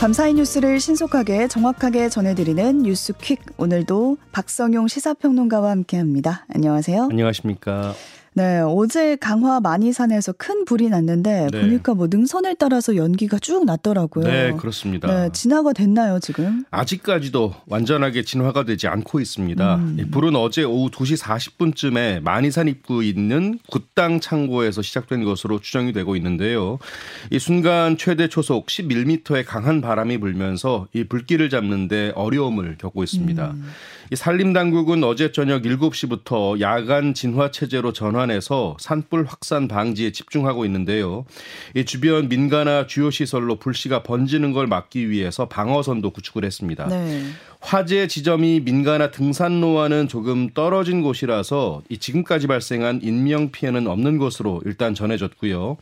밤사이 뉴스를 신속하게 정확하게 전해드리는 뉴스퀵 오늘도 박성용 시사평론가와 함께합니다. 안녕하세요. 안녕하십니까. 네, 어제 강화 만이산에서 큰 불이 났는데 네. 보니까 뭐 능선을 따라서 연기가 쭉 났더라고요. 네, 그렇습니다. 네, 진화가 됐나요, 지금? 아직까지도 완전하게 진화가 되지 않고 있습니다. 음. 불은 어제 오후 2시 40분쯤에 만이산 입구에 있는 굿당 창고에서 시작된 것으로 추정이 되고 있는데요. 이 순간 최대 초속 11m의 강한 바람이 불면서 이 불길을 잡는데 어려움을 겪고 있습니다. 음. 이 산림 당국은 어제 저녁 7시부터 야간 진화 체제로 전환해서 산불 확산 방지에 집중하고 있는데요. 이 주변 민가나 주요 시설로 불씨가 번지는 걸 막기 위해서 방어선도 구축을 했습니다. 네. 화재 지점이 민가나 등산로와는 조금 떨어진 곳이라서 이 지금까지 발생한 인명 피해는 없는 것으로 일단 전해졌고요.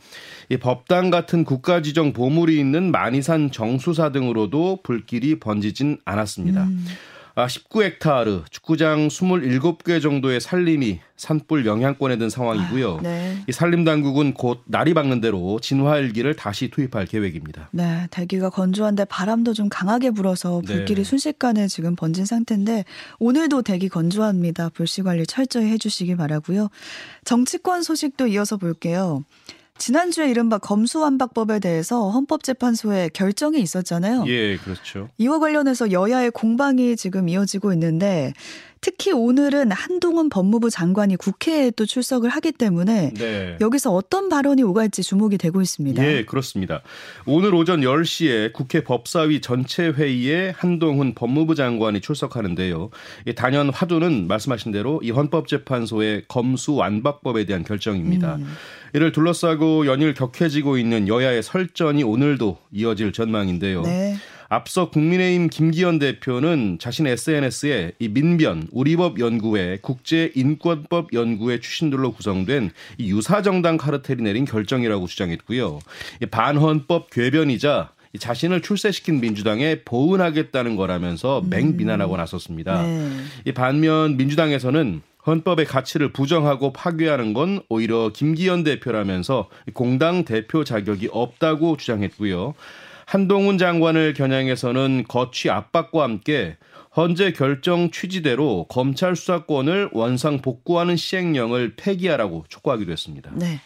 이 법당 같은 국가 지정 보물이 있는 만이산 정수사 등으로도 불길이 번지진 않았습니다. 음. 19헥타르, 아, 축구장 27개 정도의 산림이 산불 영향권에 든 상황이고요. 아, 네. 이 산림 당국은 곧 날이 밝는 대로 진화일기를 다시 투입할 계획입니다. 네, 대기가 건조한데 바람도 좀 강하게 불어서 네. 불길이 네. 순식간에 지금 번진 상태인데 오늘도 대기 건조합니다. 불씨 관리 철저히 해주시기 바라고요. 정치권 소식도 이어서 볼게요. 지난주에 이른바 검수완박법에 대해서 헌법재판소에 결정이 있었잖아요. 예, 그렇죠. 이와 관련해서 여야의 공방이 지금 이어지고 있는데 특히 오늘은 한동훈 법무부 장관이 국회에 또 출석을 하기 때문에 네. 여기서 어떤 발언이 오갈지 주목이 되고 있습니다. 예, 그렇습니다. 오늘 오전 10시에 국회 법사위 전체 회의에 한동훈 법무부 장관이 출석하는데요. 단연 화두는 말씀하신 대로 이 헌법재판소의 검수 완박법에 대한 결정입니다. 음. 이를 둘러싸고 연일 격해지고 있는 여야의 설전이 오늘도 이어질 전망인데요. 네. 앞서 국민의힘 김기현 대표는 자신 SNS에 이 민변 우리법 연구회 국제 인권법 연구회 출신들로 구성된 이 유사 정당 카르텔이 내린 결정이라고 주장했고요. 반헌법 궤변이자 자신을 출세시킨 민주당에 보은하겠다는 거라면서 음. 맹비난하고 나섰습니다. 네. 이 반면 민주당에서는 헌법의 가치를 부정하고 파괴하는 건 오히려 김기현 대표라면서 공당 대표 자격이 없다고 주장했고요. 한동훈 장관을 겨냥해서는 거취 압박과 함께 헌재 결정 취지대로 검찰 수사권을 원상 복구하는 시행령을 폐기하라고 촉구하기도 했습니다. 네.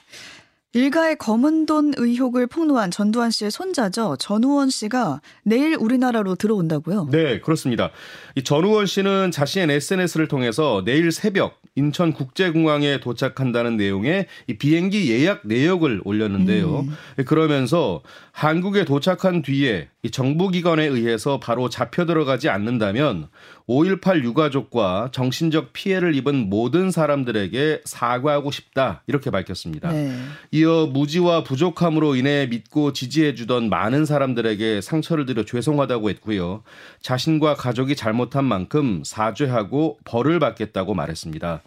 일가의 검은 돈 의혹을 폭로한 전두환 씨의 손자죠. 전우원 씨가 내일 우리나라로 들어온다고요? 네, 그렇습니다. 이 전우원 씨는 자신의 SNS를 통해서 내일 새벽 인천 국제공항에 도착한다는 내용의 이 비행기 예약 내역을 올렸는데요. 음. 그러면서 한국에 도착한 뒤에 이 정부 기관에 의해서 바로 잡혀 들어가지 않는다면 5.18 유가족과 정신적 피해를 입은 모든 사람들에게 사과하고 싶다 이렇게 밝혔습니다. 네. 이어 무지와 부족함으로 인해 믿고 지지해주던 많은 사람들에게 상처를 드려 죄송하다고 했고요. 자신과 가족이 잘못한 만큼 사죄하고 벌을 받겠다고 말했습니다.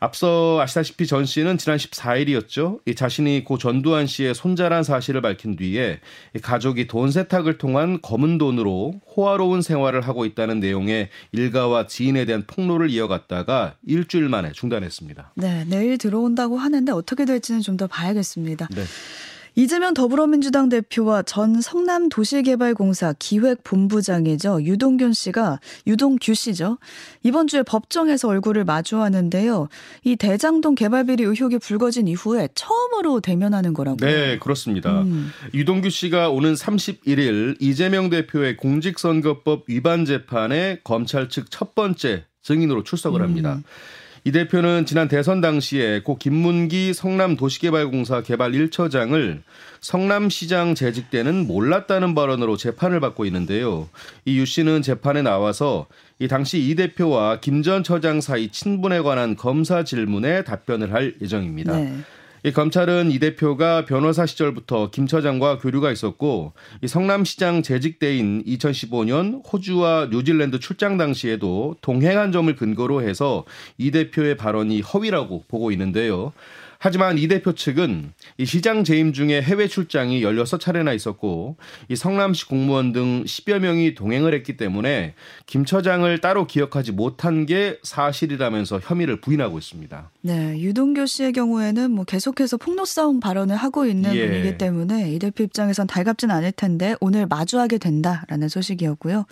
앞서 아시다시피 전 씨는 지난 14일이었죠. 이 자신이 고 전두환 씨의 손자란 사실을 밝힌 뒤에 가족이 돈 세탁을 통한 검은 돈으로 호화로운 생활을 하고 있다는 내용의 일가와 지인에 대한 폭로를 이어갔다가 일주일 만에 중단했습니다. 네, 내일 들어온다고 하는데 어떻게 될지는 좀 더 봐야겠습니다. 네. 이재명 더불어민주당 대표와 전 성남도시개발공사 기획본부장이죠. 유동균 씨가 유동규 씨죠. 이번 주에 법정에서 얼굴을 마주하는데요. 이 대장동 개발 비리 의혹이 불거진 이후에 처음으로 대면하는 거라고요. 네, 그렇습니다. 음. 유동규 씨가 오는 31일 이재명 대표의 공직선거법 위반 재판에 검찰 측 첫 번째 증인으로 출석을 합니다. 음. 이 대표는 지난 대선 당시에 고 김문기 성남도시개발공사 개발 1처장을 성남시장 재직 때는 몰랐다는 발언으로 재판을 받고 있는데요. 이 유 씨는 재판에 나와서 이 당시 이 대표와 김 전 처장 사이 친분에 관한 검사 질문에 답변을 할 예정입니다. 네. 이 검찰은 이 대표가 변호사 시절부터 김 처장과 교류가 있었고 이 성남시장 재직 때인 2015년 호주와 뉴질랜드 출장 당시에도 동행한 점을 근거로 해서 이 대표의 발언이 허위라고 보고 있는데요. 하지만 이 대표 측은 이 시장 재임 중에 해외 출장이 16차례나 있었고 이 성남시 공무원 등 10여 명이 동행을 했기 때문에 김 처장을 따로 기억하지 못한 게 사실이라면서 혐의를 부인하고 있습니다. 네, 유동규 씨의 경우에는 뭐 계속해서 폭로성 발언을 하고 있는 예. 분이기 때문에 이 대표 입장에선 달갑진 않을 텐데 오늘 마주하게 된다라는 소식이었고요.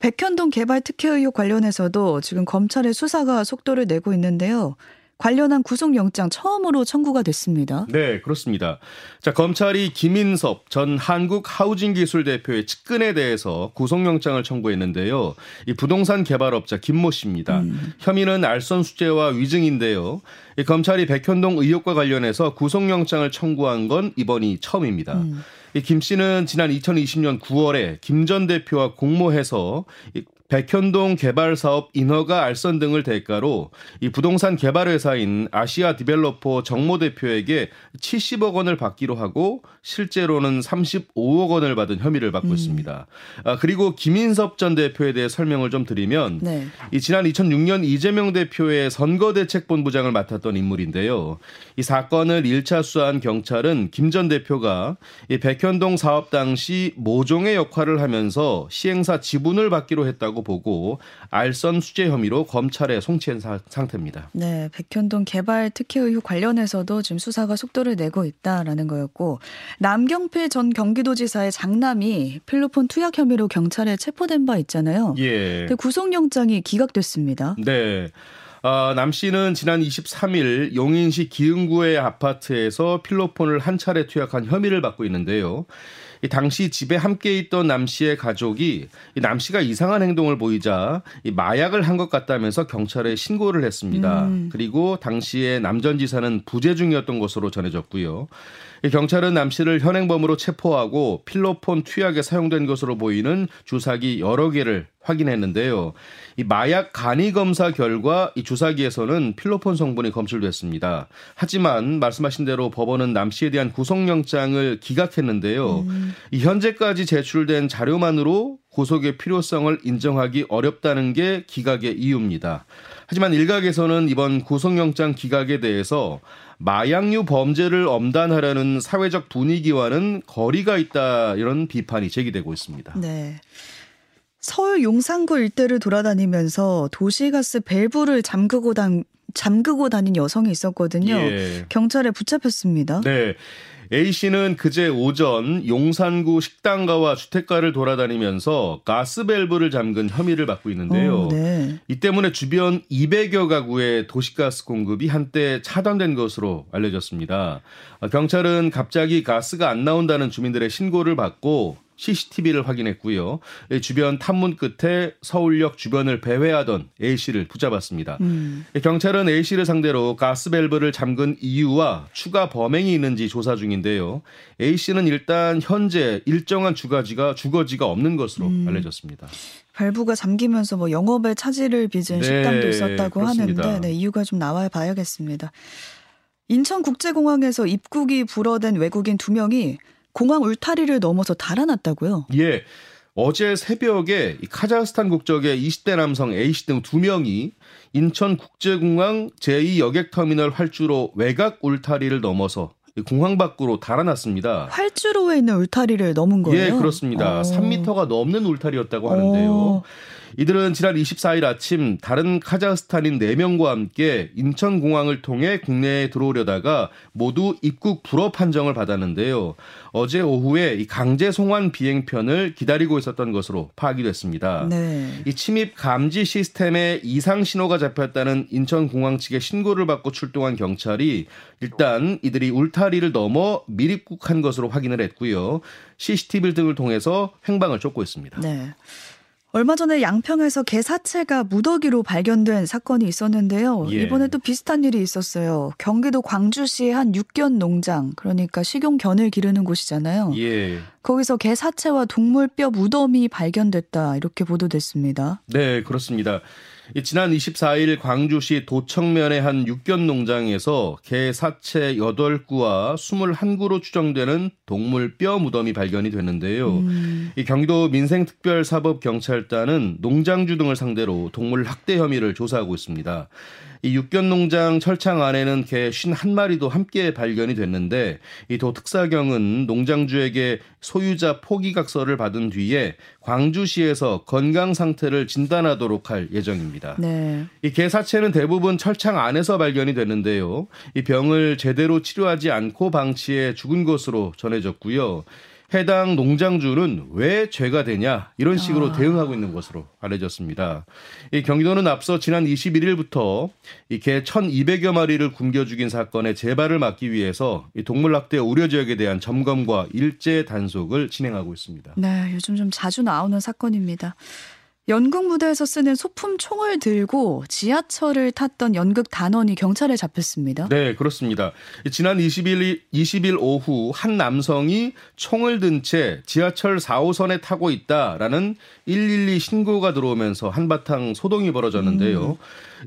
백현동 개발 특혜 의혹 관련해서도 지금 검찰의 수사가 속도를 내고 있는데요. 관련한 구속영장 처음으로 청구가 됐습니다. 네, 그렇습니다. 자, 검찰이 김인섭 전 한국하우징기술 대표의 측근에 대해서 구속영장을 청구했는데요. 이 부동산 개발업자 김모 씨입니다. 음. 혐의는 알선 수재와 위증인데요. 이 검찰이 백현동 의혹과 관련해서 구속영장을 청구한 건 이번이 처음입니다. 음. 이김 씨는 지난 2020년 9월에 김 전 대표와 공모해서 백현동 개발 사업 인허가 알선 등을 대가로 이 부동산 개발 회사인 아시아 디벨로퍼 정모 대표에게 70억 원을 받기로 하고 실제로는 35억 원을 받은 혐의를 받고 음. 있습니다. 아, 그리고 김인섭 전 대표에 대해 설명을 좀 드리면 네. 이 지난 2006년 이재명 대표의 선거대책본부장을 맡았던 인물인데요. 이 사건을 1차 수사한 경찰은 김 전 대표가 이 백현동 사업 당시 모종의 역할을 하면서 시행사 지분을 받기로 했다고 보고 알선 수재 혐의로 검찰에 송치한 사, 상태입니다. 네, 백현동 개발 특혜 의혹 관련해서도 지금 수사가 속도를 내고 있다라는 거였고 남경필 전 경기도지사의 장남이 필로폰 투약 혐의로 경찰에 체포된 바 있잖아요. 예. 구속영장이 기각됐습니다. 네. 어, 남 씨는 지난 23일 용인시 기흥구의 아파트에서 필로폰을 한 차례 투약한 혐의를 받고 있는데요. 이 당시 집에 함께 있던 남 씨의 가족이 이남 씨가 이상한 행동을 보이자 이 마약을 한 것 같다면서 경찰에 신고를 했습니다. 음. 그리고 당시에 남전 지사는 부재 중이었던 것으로 전해졌고요. 경찰은 남 씨를 현행범으로 체포하고 필로폰 투약에 사용된 것으로 보이는 주사기 여러 개를 확인했는데요. 이 마약 간이 검사 결과 이 주사기에서는 필로폰 성분이 검출됐습니다. 하지만 말씀하신 대로 법원은 남 씨에 대한 구속영장을 기각했는데요. 음. 이 현재까지 제출된 자료만으로 구속의 필요성을 인정하기 어렵다는 게 기각의 이유입니다. 하지만 일각에서는 이번 구속영장 기각에 대해서 마약류 범죄를 엄단하려는 사회적 분위기와는 거리가 있다 이런 비판이 제기되고 있습니다. 네. 서울 용산구 일대를 돌아다니면서 도시가스 밸브를 잠그고 단 잠그고 다닌 여성이 있었거든요. 예. 경찰에 붙잡혔습니다. 네. A 씨는 그제 오전 용산구 식당가와 주택가를 돌아다니면서 가스 밸브를 잠근 혐의를 받고 있는데요. 오, 네. 이 때문에 주변 200여 가구의 도시가스 공급이 한때 차단된 것으로 알려졌습니다. 경찰은 갑자기 가스가 안 나온다는 주민들의 신고를 받고 CCTV를 확인했고요. 주변 탐문 끝에 서울역 주변을 배회하던 A 씨를 붙잡았습니다. 음. 경찰은 A 씨를 상대로 가스밸브를 잠근 이유와 추가 범행이 있는지 조사 중인데요. A 씨는 일단 현재 일정한 주거지가 주거지가 없는 것으로 음. 알려졌습니다. 밸브가 잠기면서 뭐 영업에 차질을 빚은 네, 식당도 있었다고 그렇습니다. 하는데 네, 이유가 좀 나와 봐야겠습니다. 인천국제공항에서 입국이 불어된 외국인 두 명이 공항 울타리를 넘어서 달아났다고요? 예. 어제 새벽에 카자흐스탄 국적의 20대 남성 A씨 등두 명이 인천국제공항 제2여객터미널 활주로 외곽 울타리를 넘어서 공항 밖으로 달아났습니다. 활주로에 있는 울타리를 넘은 거예요? 예, 그렇습니다. 오. 3m가 넘는 울타리였다고 하는데요. 오. 이들은 지난 24일 아침 다른 카자흐스탄인 4명과 함께 인천공항을 통해 국내에 들어오려다가 모두 입국 불허 판정을 받았는데요. 어제 오후에 이 강제 송환 비행편을 기다리고 있었던 것으로 파악이 됐습니다. 네. 이 침입 감지 시스템에 이상 신호가 잡혔다는 인천공항 측의 신고를 받고 출동한 경찰이 일단 이들이 울타리를 넘어 미입국한 것으로 확인을 했고요. CCTV 등을 통해서 행방을 쫓고 있습니다. 네. 얼마 전에 양평에서 개 사체가 무더기로 발견된 사건이 있었는데요. 예. 이번에 또 비슷한 일이 있었어요. 경기도 광주시의 한 육견 농장, 그러니까 식용견을 기르는 곳이잖아요. 예. 거기서 개 사체와 동물 뼈 무덤이 발견됐다 이렇게 보도됐습니다. 네, 그렇습니다. 지난 24일 광주시 도청면의 한 육견 농장에서 개 사체 8구와 21구로 추정되는 동물 뼈 무덤이 발견이 됐는데요. 음. 이 경기도 민생특별사법경찰단은 농장주 등을 상대로 동물 학대 혐의를 조사하고 있습니다. 이 육견농장 철창 안에는 개 51마리도 함께 발견이 됐는데 이 도 특사경은 농장주에게 소유자 포기각서를 받은 뒤에 광주시에서 건강 상태를 진단하도록 할 예정입니다. 네. 이개 사체는 대부분 철창 안에서 발견이 됐는데요. 이 병을 제대로 치료하지 않고 방치해 죽은 것으로 전해졌고요. 해당 농장주는 왜 죄가 되냐 이런 식으로 아. 대응하고 있는 것으로 알려졌습니다. 이 경기도는 앞서 지난 21일부터 이개 1,200여 마리를 굶겨 죽인 사건의 재발을 막기 위해서 이 동물 학대 우려 지역에 대한 점검과 일제 단속을 진행하고 있습니다. 네, 요즘 좀 자주 나오는 사건입니다. 연극 무대에서 쓰는 소품 총을 들고 지하철을 탔던 연극 단원이 경찰에 잡혔습니다. 네, 그렇습니다. 지난 20일 20일 오후 한 남성이 총을 든 채 지하철 4호선에 타고 있다라는 112 신고가 들어오면서 한바탕 소동이 벌어졌는데요. 음.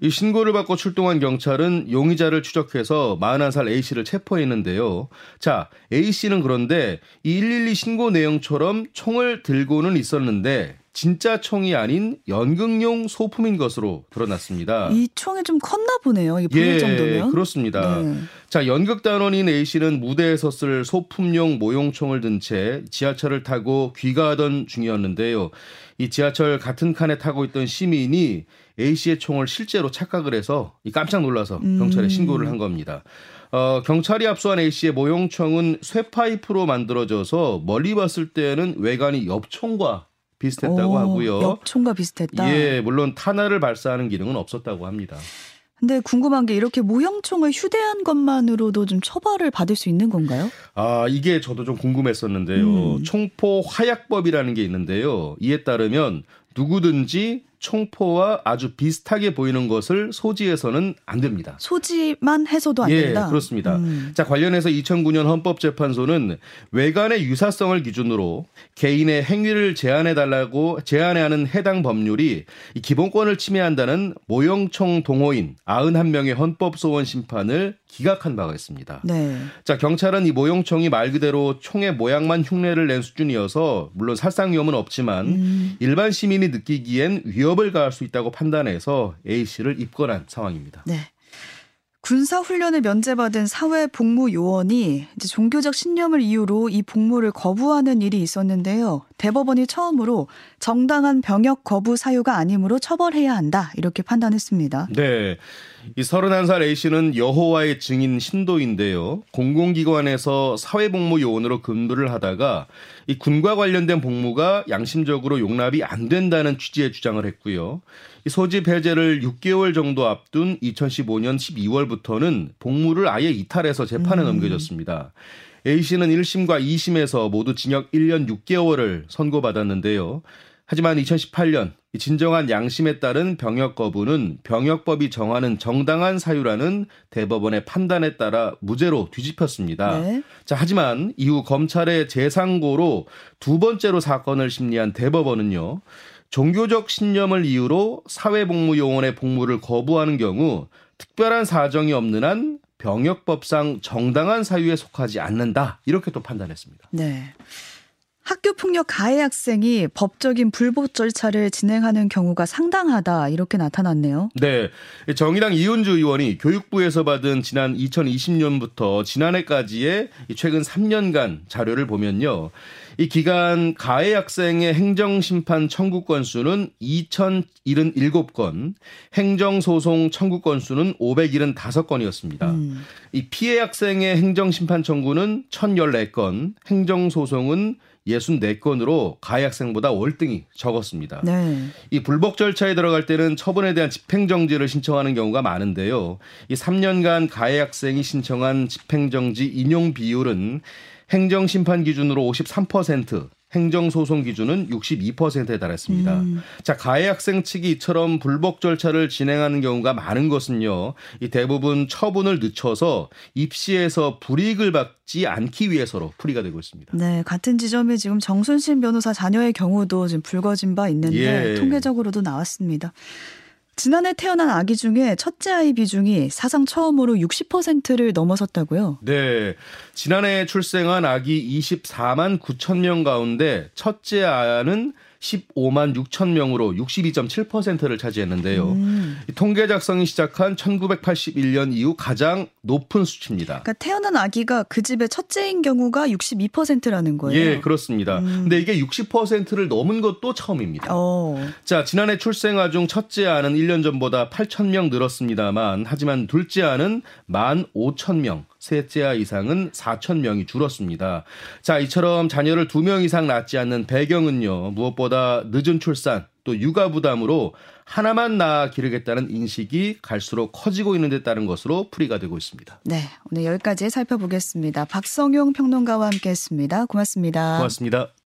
이 신고를 받고 출동한 경찰은 용의자를 추적해서 41살 A 씨를 체포했는데요. 자, A 씨는 그런데 이 112 신고 내용처럼 총을 들고는 있었는데 진짜 총이 아닌 연극용 소품인 것으로 드러났습니다. 이 총이 좀 컸나 보네요. 이 예, 정도면. 그렇습니다. 네. 자, 연극 단원인 A 씨는 무대에서 쓸 소품용 모용총을 든 채 지하철을 타고 귀가하던 중이었는데요. 이 지하철 같은 칸에 타고 있던 시민이 A 씨의 총을 실제로 착각을 해서 깜짝 놀라서 음. 경찰에 신고를 한 겁니다. 어, 경찰이 압수한 A 씨의 모용총은 쇠파이프로 만들어져서 멀리 봤을 때는 외관이 엽총과 비슷했다고 오, 하고요. 엽총과 비슷했다. 예, 물론 탄화를 발사하는 기능은 없었다고 합니다. 근데 궁금한 게 이렇게 모형총을 휴대한 것만으로도 좀 처벌을 받을 수 있는 건가요? 아, 이게 저도 좀 궁금했었는데요. 음. 총포 화약법이라는 게 있는데요. 이에 따르면 누구든지 총포와 아주 비슷하게 보이는 것을 소지해서는 안 됩니다. 소지만 해서도 안 예, 된다. 그렇습니다. 음. 자 관련해서 2009년 헌법재판소는 외관의 유사성을 기준으로 개인의 행위를 제한해 달라고 제한하는 해당 법률이 기본권을 침해한다는 모형총 동호인 91명의 헌법소원 심판을 기각한 바가 있습니다. 네. 자 경찰은 이 모형총이 말 그대로 총의 모양만 흉내를 낸 수준이어서 물론 살상 위험은 없지만 음. 일반 시민이 느끼기엔 위험 위협을 가할 수 있다고 판단해서 A 씨를 입건한 상황입니다. 네. 군사 훈련을 면제받은 사회 복무 요원이 이제 종교적 신념을 이유로 이 복무를 거부하는 일이 있었는데요. 대법원이 처음으로 정당한 병역 거부 사유가 아니므로 처벌해야 한다 이렇게 판단했습니다. 네. 이 31살 A씨는 여호와의 증인 신도인데요. 공공기관에서 사회복무 요원으로 근무를 하다가 이 군과 관련된 복무가 양심적으로 용납이 안 된다는 취지의 주장을 했고요. 이 소집 해제를 6개월 정도 앞둔 2015년 12월부터는 복무를 아예 이탈해서 재판에 음. 넘겨졌습니다. A씨는 1심과 2심에서 모두 징역 1년 6개월을 선고받았는데요. 하지만 2018년 진정한 양심에 따른 병역 거부는 병역법이 정하는 정당한 사유라는 대법원의 판단에 따라 무죄로 뒤집혔습니다. 네. 자, 하지만 이후 검찰의 재상고로 두 번째로 사건을 심리한 대법원은요. 종교적 신념을 이유로 사회복무요원의 복무를 거부하는 경우 특별한 사정이 없는 한 병역법상 정당한 사유에 속하지 않는다. 이렇게 또 판단했습니다. 네. 학교 폭력 가해 학생이 법적인 불법 절차를 진행하는 경우가 상당하다 이렇게 나타났네요. 네. 정의당 이윤주 의원이 교육부에서 받은 지난 2020년부터 지난해까지의 최근 3년간 자료를 보면요. 이 기간 가해 학생의 행정심판 청구 건수는 2,077건, 행정소송 청구 건수는 575건이었습니다. 음. 이 피해 학생의 행정심판 청구는 1,014건, 행정소송은 64건으로 가해 학생보다 월등히 적었습니다. 네. 이 불복 절차에 들어갈 때는 처분에 대한 집행정지를 신청하는 경우가 많은데요. 이 3년간 가해 학생이 신청한 집행정지 인용 비율은 행정심판 기준으로 53%, 행정소송 기준은 62%에 달했습니다. 음. 자, 가해 학생 측이 이처럼 불복 절차를 진행하는 경우가 많은 것은요, 이 대부분 처분을 늦춰서 입시에서 불이익을 받지 않기 위해서로 풀이가 되고 있습니다. 네, 같은 지점에 지금 정순신 변호사 자녀의 경우도 지금 불거진 바 있는데 예. 통계적으로도 나왔습니다. 지난해 태어난 아기 중에 첫째 아이 비중이 사상 처음으로 60%를 넘어섰다고요? 네. 지난해 출생한 아기 24만 9천 명 가운데 첫째 아는 15만 6천 명으로 62.7%를 차지했는데요. 음. 통계 작성이 시작한 1981년 이후 가장 높은 수치입니다. 그러니까 태어난 아기가 그 집의 첫째인 경우가 62%라는 거예요. 예, 그렇습니다. 음. 근데 이게 60%를 넘은 것도 처음입니다. 오. 어. 자, 지난해 출생아 중 첫째 아는 1년 전보다 8천 명 늘었습니다만 하지만 둘째 아는 1만 5천 명, 셋째 아 이상은 4천 명이 줄었습니다. 자, 이처럼 자녀를 두명 이상 낳지 않는 배경은요. 무엇보다 늦은 출산 또 육아 부담으로 하나만 낳아 기르겠다는 인식이 갈수록 커지고 있는 데 따른 것으로 풀이가 되고 있습니다. 네, 오늘 여기까지 살펴보겠습니다. 박성용 평론가와 함께했습니다. 고맙습니다. 고맙습니다.